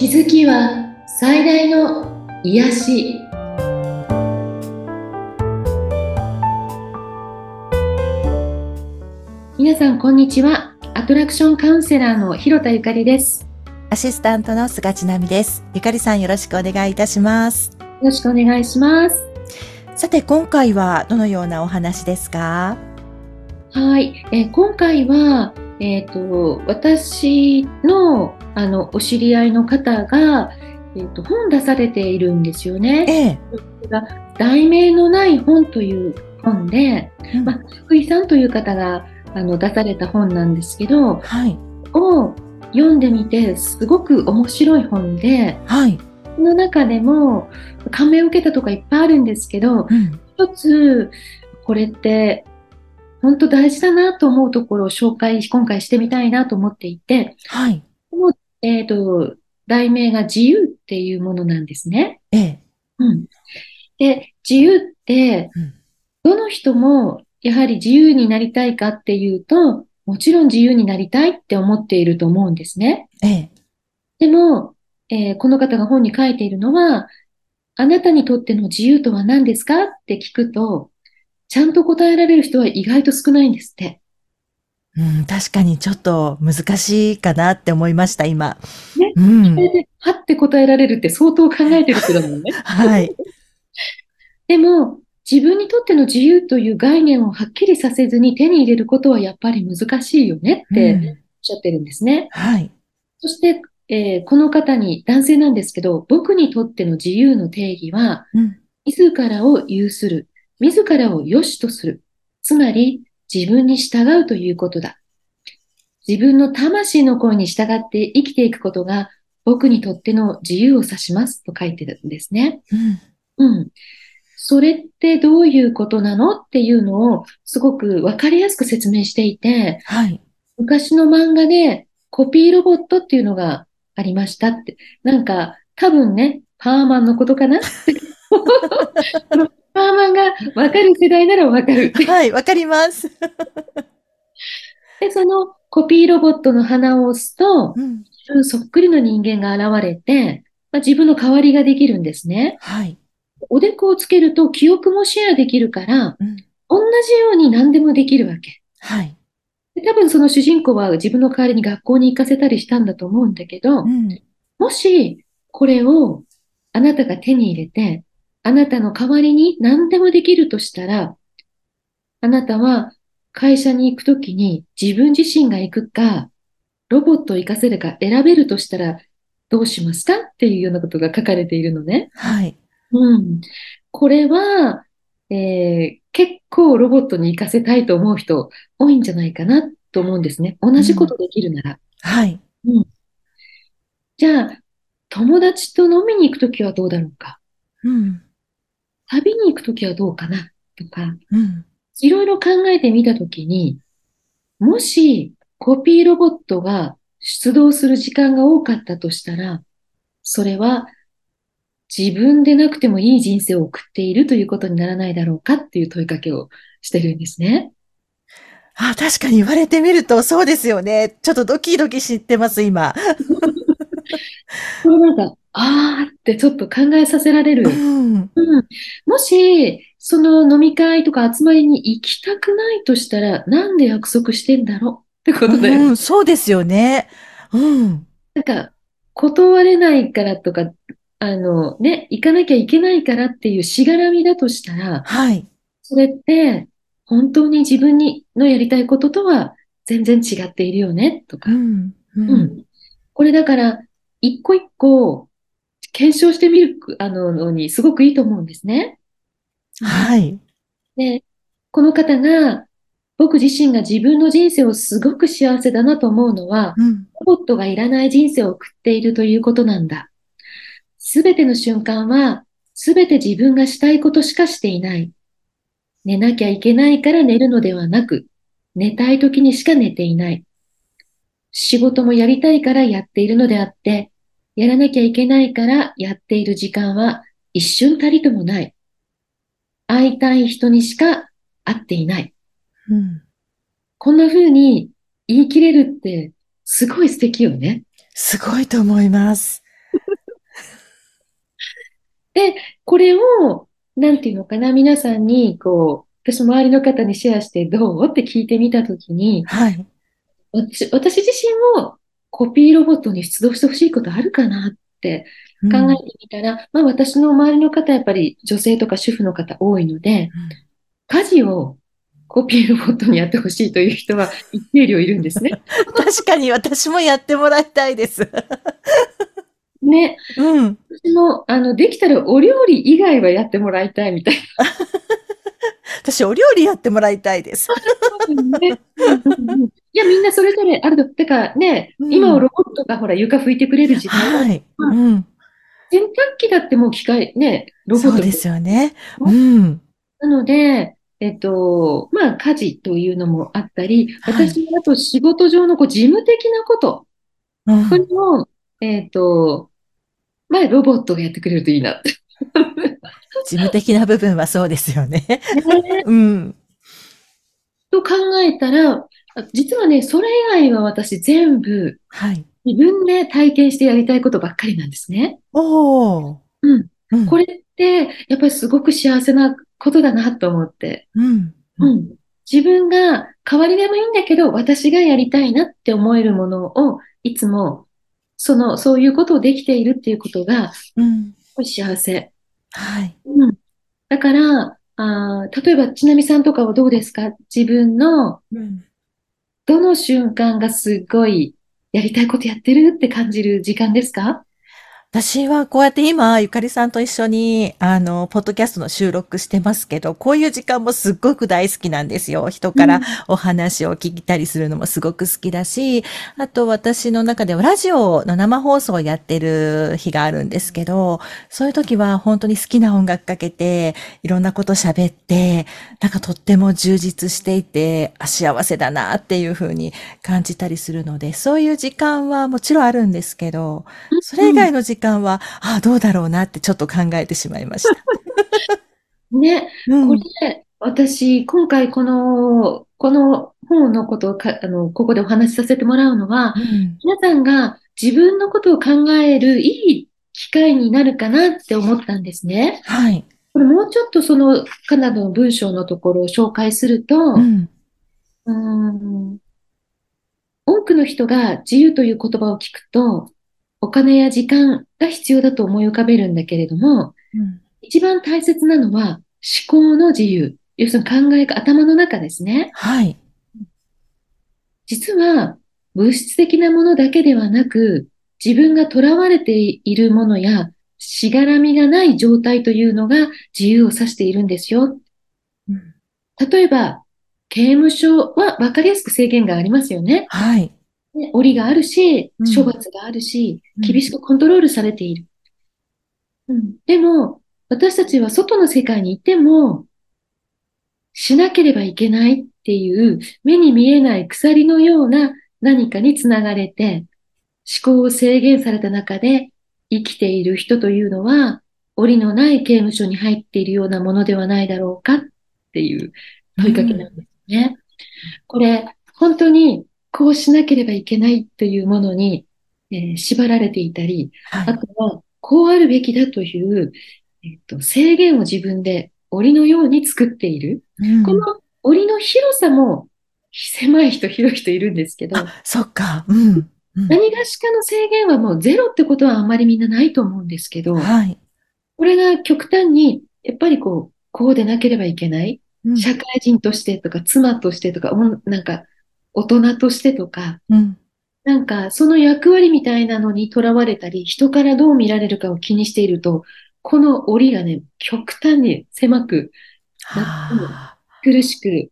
気づきは最大の癒し。皆さんこんにちは。アトラクションカウンセラーの広田ゆかりです。アシスタントの菅千奈美です。ゆかりさんよろしくお願いいたします。よろしくお願いします。さて今回はどのようなお話ですか？はい、えー、今回はえっ、ー、と私のあのお知り合いの方が、えーと、本出されているんですよね。ええ、題名のない本という本で、うん、まあ、福井さんという方があの出された本なんですけど、はい、を読んでみてすごく面白い本で、はい、その中でも感銘を受けたとかいっぱいあるんですけど、うん、一つこれって本当大事だなと思うところを紹介今回してみたいなと思っていて、はい、えっ、ー、と、題名が自由っていうものなんですね。ええ。うん。で、自由って、どの人もやはり自由になりたいかっていうと、もちろん自由になりたいって思っていると思うんですね。ええ。でも、えー、この方が本に書いているのは、あなたにとっての自由とは何ですかって聞くと、ちゃんと答えられる人は意外と少ないんですって。うん、確かにちょっと難しいかなって思いました、今。ね。うん。それで、はって答えられるって相当考えてる人だもんね。はい。でも、自分にとっての自由という概念をはっきりさせずに手に入れることはやっぱり難しいよねっておっしゃってるんですね。うん、はい。そして、えー、この方に、男性なんですけど、僕にとっての自由の定義は、うん、自らを有する、自らを良しとする。つまり、自分に従うということだ。自分の魂の声に従って生きていくことが僕にとっての自由を指しますと書いてるんですね。うん。うん。それってどういうことなのっていうのをすごくわかりやすく説明していて、はい。昔の漫画でコピーロボットっていうのがありましたって。なんか多分ね、パーマンのことかな パーマンがわかる世代ならわかる。はい、わかります。で、そのコピーロボットの鼻を押すと、うん、そっくりの人間が現れて、まあ、自分の代わりができるんですね。はい。おでこをつけると記憶もシェアできるから、うん、同じように何でもできるわけ。はい。で多分その主人公は自分の代わりに学校に行かせたりしたんだと思うんだけど、うん、もしこれをあなたが手に入れて、あなたの代わりに何でもできるとしたら、あなたは会社に行くときに自分自身が行くか、ロボットを活かせるか選べるとしたらどうしますかっていうようなことが書かれているのね。はい。うん。これは、えー、結構ロボットに活かせたいと思う人多いんじゃないかなと思うんですね。同じことできるなら。うん、はい。うん。じゃあ、友達と飲みに行くときはどうだろうか？うん。旅に行くときはどうかな？とか、うん、いろいろ考えてみたときに、もしコピーロボットが出動する時間が多かったとしたら、それは自分でなくてもいい人生を送っているということにならないだろうかっていう問いかけをしてるんですね。あ、確かに言われてみるとそうですよね。ちょっとドキドキしてます、今。これなんか、あーってちょっと考えさせられる。うん、うん、もし、その飲み会とか集まりに行きたくないとしたら、なんで約束してんだろうってことだよ、うん、そうですよね。うん。なんか、断れないからとか、あのね、行かなきゃいけないからっていうしがらみだとしたら、はい。それって、本当に自分にのやりたいこととは全然違っているよね、とか。うん。うん、うん、これだから、一個一個検証してみるあののにすごくいいと思うんですね。はい。で、この方が僕自身が自分の人生をすごく幸せだなと思うのは、うん、ロボットがいらない人生を送っているということなんだ。すべての瞬間は、すべて自分がしたいことしかしていない。寝なきゃいけないから寝るのではなく、寝たい時にしか寝ていない。仕事もやりたいからやっているのであって、やらなきゃいけないからやっている時間は一瞬たりともない。会いたい人にしか会っていない。うん、こんな風に言い切れるってすごい素敵よね。すごいと思います。で、これを、なんていうのかな、皆さんに、こう、私周りの方にシェアしてどう？って聞いてみたときに、はい。私、私自身もコピーロボットに出動してほしいことあるかなってうん考えてみたら、まあ私の周りの方、やっぱり女性とか主婦の方多いので、家事をコピーロボットにやってほしいという人は一定量いるんですね。確かに私もやってもらいたいです。ね。うん。私も、あの、できたらお料理以外はやってもらいたいみたい 私、お料理やってもらいたいです。なね。いや、みんなそれぞれあると、てかね、うん今はロボットがほら床拭いてくれる時代だはい。うん。洗濯機だってもう機械ね、ロボットそうですよね。うん。なので、えっと、まあ、家事というのもあったり、はい私はあと仕事上のこう事務的なこと、うんこれも、えっと、まあ、ロボットがやってくれるといいなって。事務的な部分はそうですよね。ねうん。と考えたら、実はね、それ以外は私全部はい。自分で体験してやりたいことばっかりなんですね。おー。うん。うん。これって、やっぱりすごく幸せなことだなと思って。うん。うん。自分が代わりでもいいんだけど、私がやりたいなって思えるものを、いつも、その、そういうことをできているっていうことが、うん。幸せ。はい。うん。だから、あー例えば、ちなみさんとかはどうですか？自分の、うん。どの瞬間がすごい、やりたいことやってるって感じる時間ですか？私はこうやって今、ゆかりさんと一緒に、あの、ポッドキャストの収録してますけど、こういう時間もすっごく大好きなんですよ。人からお話を聞いたりするのもすごく好きだし、あと私の中ではラジオの生放送をやってる日があるんですけど、そういう時は本当に好きな音楽かけて、いろんなこと喋って、なんかとっても充実していて、あ幸せだなっていうふうに感じたりするので、そういう時間はもちろんあるんですけど、それ以外の時間は、ああ、どうだろうなってちょっと考えてしまいました。ね、うんこれ、私、今回この、この本のことをか、あの、ここでお話しさせてもらうのは、うん皆さんが自分のことを考えるいい機会になるかなって思ったんですね。はい。これもうちょっとそのカナダの文章のところを紹介すると、うん。うーん多くの人が自由という言葉を聞くと、お金や時間が必要だと思い浮かべるんだけれども、うん一番大切なのは思考の自由。要するに考えが頭の中ですね。はい。実は物質的なものだけではなく、自分が囚われているものやしがらみがない状態というのが自由を指しているんですよ。うん例えば、刑務所は分かりやすく制限がありますよね。はい。ね檻があるしうん、処罰があるし、うん厳しくコントロールされている。うん、でも、私たちは外の世界にいても、しなければいけないっていう目に見えない鎖のような何かにつながれて、思考を制限された中で生きている人というのは、檻のない刑務所に入っているようなものではないだろうかっていう問いかけなんですね。これ、本当にこうしなければいけないというものに、えー縛られていたり、はい。あとは、こうあるべきだという、えっと、制限を自分で檻のように作っている。うんこの檻の広さも狭い人、広い人いるんですけど、あ、そっか。うん。うん何がしかの制限はもうゼロってことはあんまりみんなないと思うんですけど、はい。これが極端に、やっぱりこう、こうでなければいけない。うん社会人としてとか、妻としてとか、なんか、大人としてとか、うん。なんか、その役割みたいなのにとらわれたり、人からどう見られるかを気にしていると、この檻がね、極端に狭く、はあ苦しく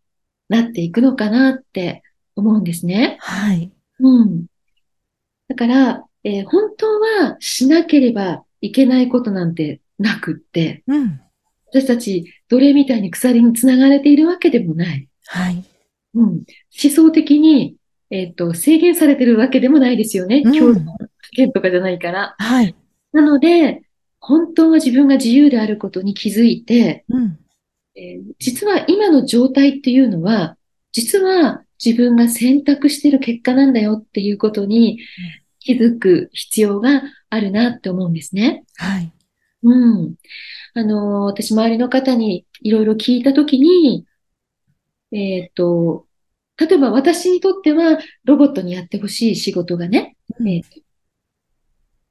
なっていくのかなって思うんですね。はい。うん。だから、えー本当はしなければいけないことなんてなくって、うん。私たち奴隷みたいに鎖につながれているわけでもない。はい。うん。思想的に、えっと、制限されてるわけでもないですよね。うん共同権とかじゃないから。はい。なので、本当は自分が自由であることに気づいて、うん。えー実は今の状態っていうのは、実は自分が選択している結果なんだよっていうことに気づく必要があるなって思うんですね。はい。うん。あの、私、周りの方にいろいろ聞いたときに、えっと、例えば私にとってはロボットにやってほしい仕事がね、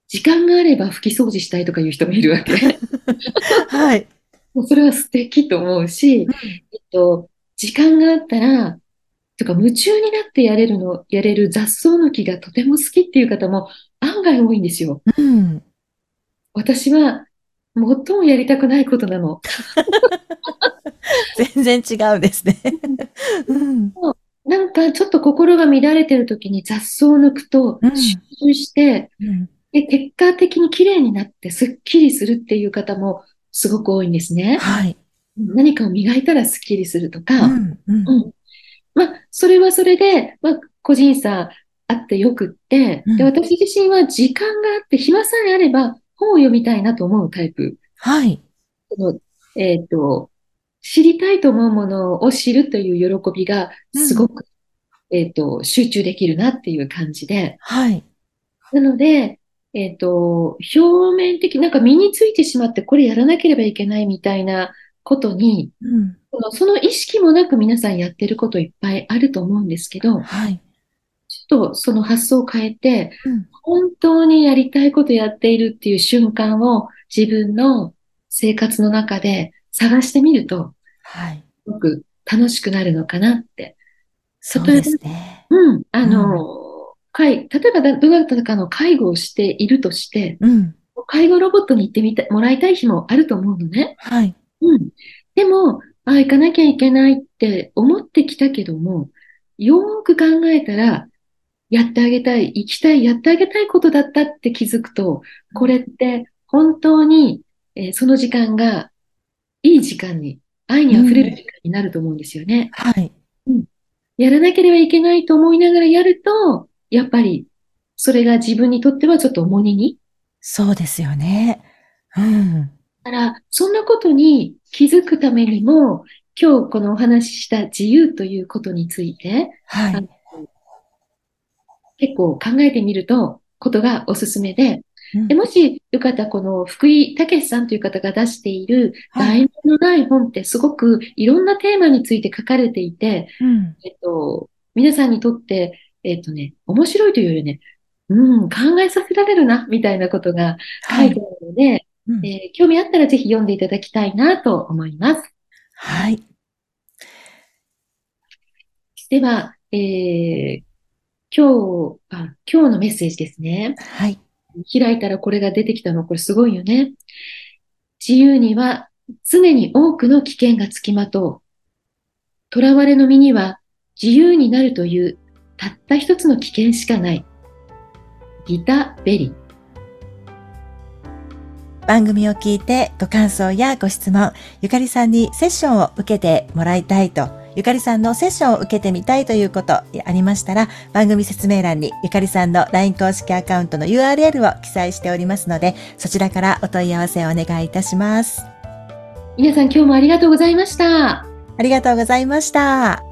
時間があれば拭き掃除したいとかいう人もいるわけ。はい。もうそれは素敵と思うし、うん、えっと、時間があったら、とか夢中になってやれるの、やれる雑草抜きがとても好きっていう方も案外多いんですよ。うん、私は最もやりたくないことなの。全然違うんですね。うん、なんかちょっと心が乱れてる時に雑草を抜くと集中して、うん、で結果的に綺麗になってすっきりするっていう方もすごく多いんですね。はい。何かを磨いたらすっきりするとか、うん、うん、まあ、それはそれで、まあ、個人差あってよくって、で、私自身は時間があって暇さえあれば本を読みたいなと思うタイプ。はい。えっ、ー、と、知りたいと思うものを知るという喜びがすごく、うん、えっ、と、集中できるなっていう感じで。はい。なので、えっ、ー、と、表面的、なんか身についてしまってこれやらなければいけないみたいなことに、うん、その意識もなく皆さんやってることいっぱいあると思うんですけど、はい。ちょっとその発想を変えて、うん、本当にやりたいことやっているっていう瞬間を自分の生活の中で探してみると、はい。すごく楽しくなるのかなって。そうですね。うん。あの、うん、介例えばどなたかの介護をしているとして、うん、介護ロボットに行ってみたもらいたい日もあると思うのね。はい。うん。でも、ああ、行かなきゃいけないって思ってきたけども、よーく考えたら、やってあげたい、行きたい、やってあげたいことだったって気づくと、これって本当に、えー、その時間がいい時間に、愛に溢れる時間になると思うんですよね。はい。うん。やらなければいけないと思いながらやると、やっぱり、それが自分にとってはちょっと重荷に。そうですよね。うん。だから、そんなことに気づくためにも、今日このお話しした自由ということについて、はい、結構考えてみると、ことがおすすめで、うん、でもしよかったらこの福井武さんという方が出している題名のない本ってすごくいろんなテーマについて書かれていて、うん、えっと、皆さんにとって、えっとね、面白いというよりね、うん、考えさせられるな、みたいなことが書いてあるので、はいうん、えー、興味あったらぜひ読んでいただきたいなと思います。はい。では、えー、今日あ、今日のメッセージですね。はい。開いたらこれが出てきたの、これすごいよね。自由には常に多くの危険がつきまとう。囚われの身には自由になるというたった一つの危険しかない。ギタ・ベリ。番組を聞いてご感想やご質問、ゆかりさんにセッションを受けてもらいたいとゆかりさんのセッションを受けてみたいということありましたら、番組説明欄にゆかりさんの LINE 公式アカウントの URL を記載しておりますので、そちらからお問い合わせをお願いいたします。皆さん今日もありがとうございました。ありがとうございました。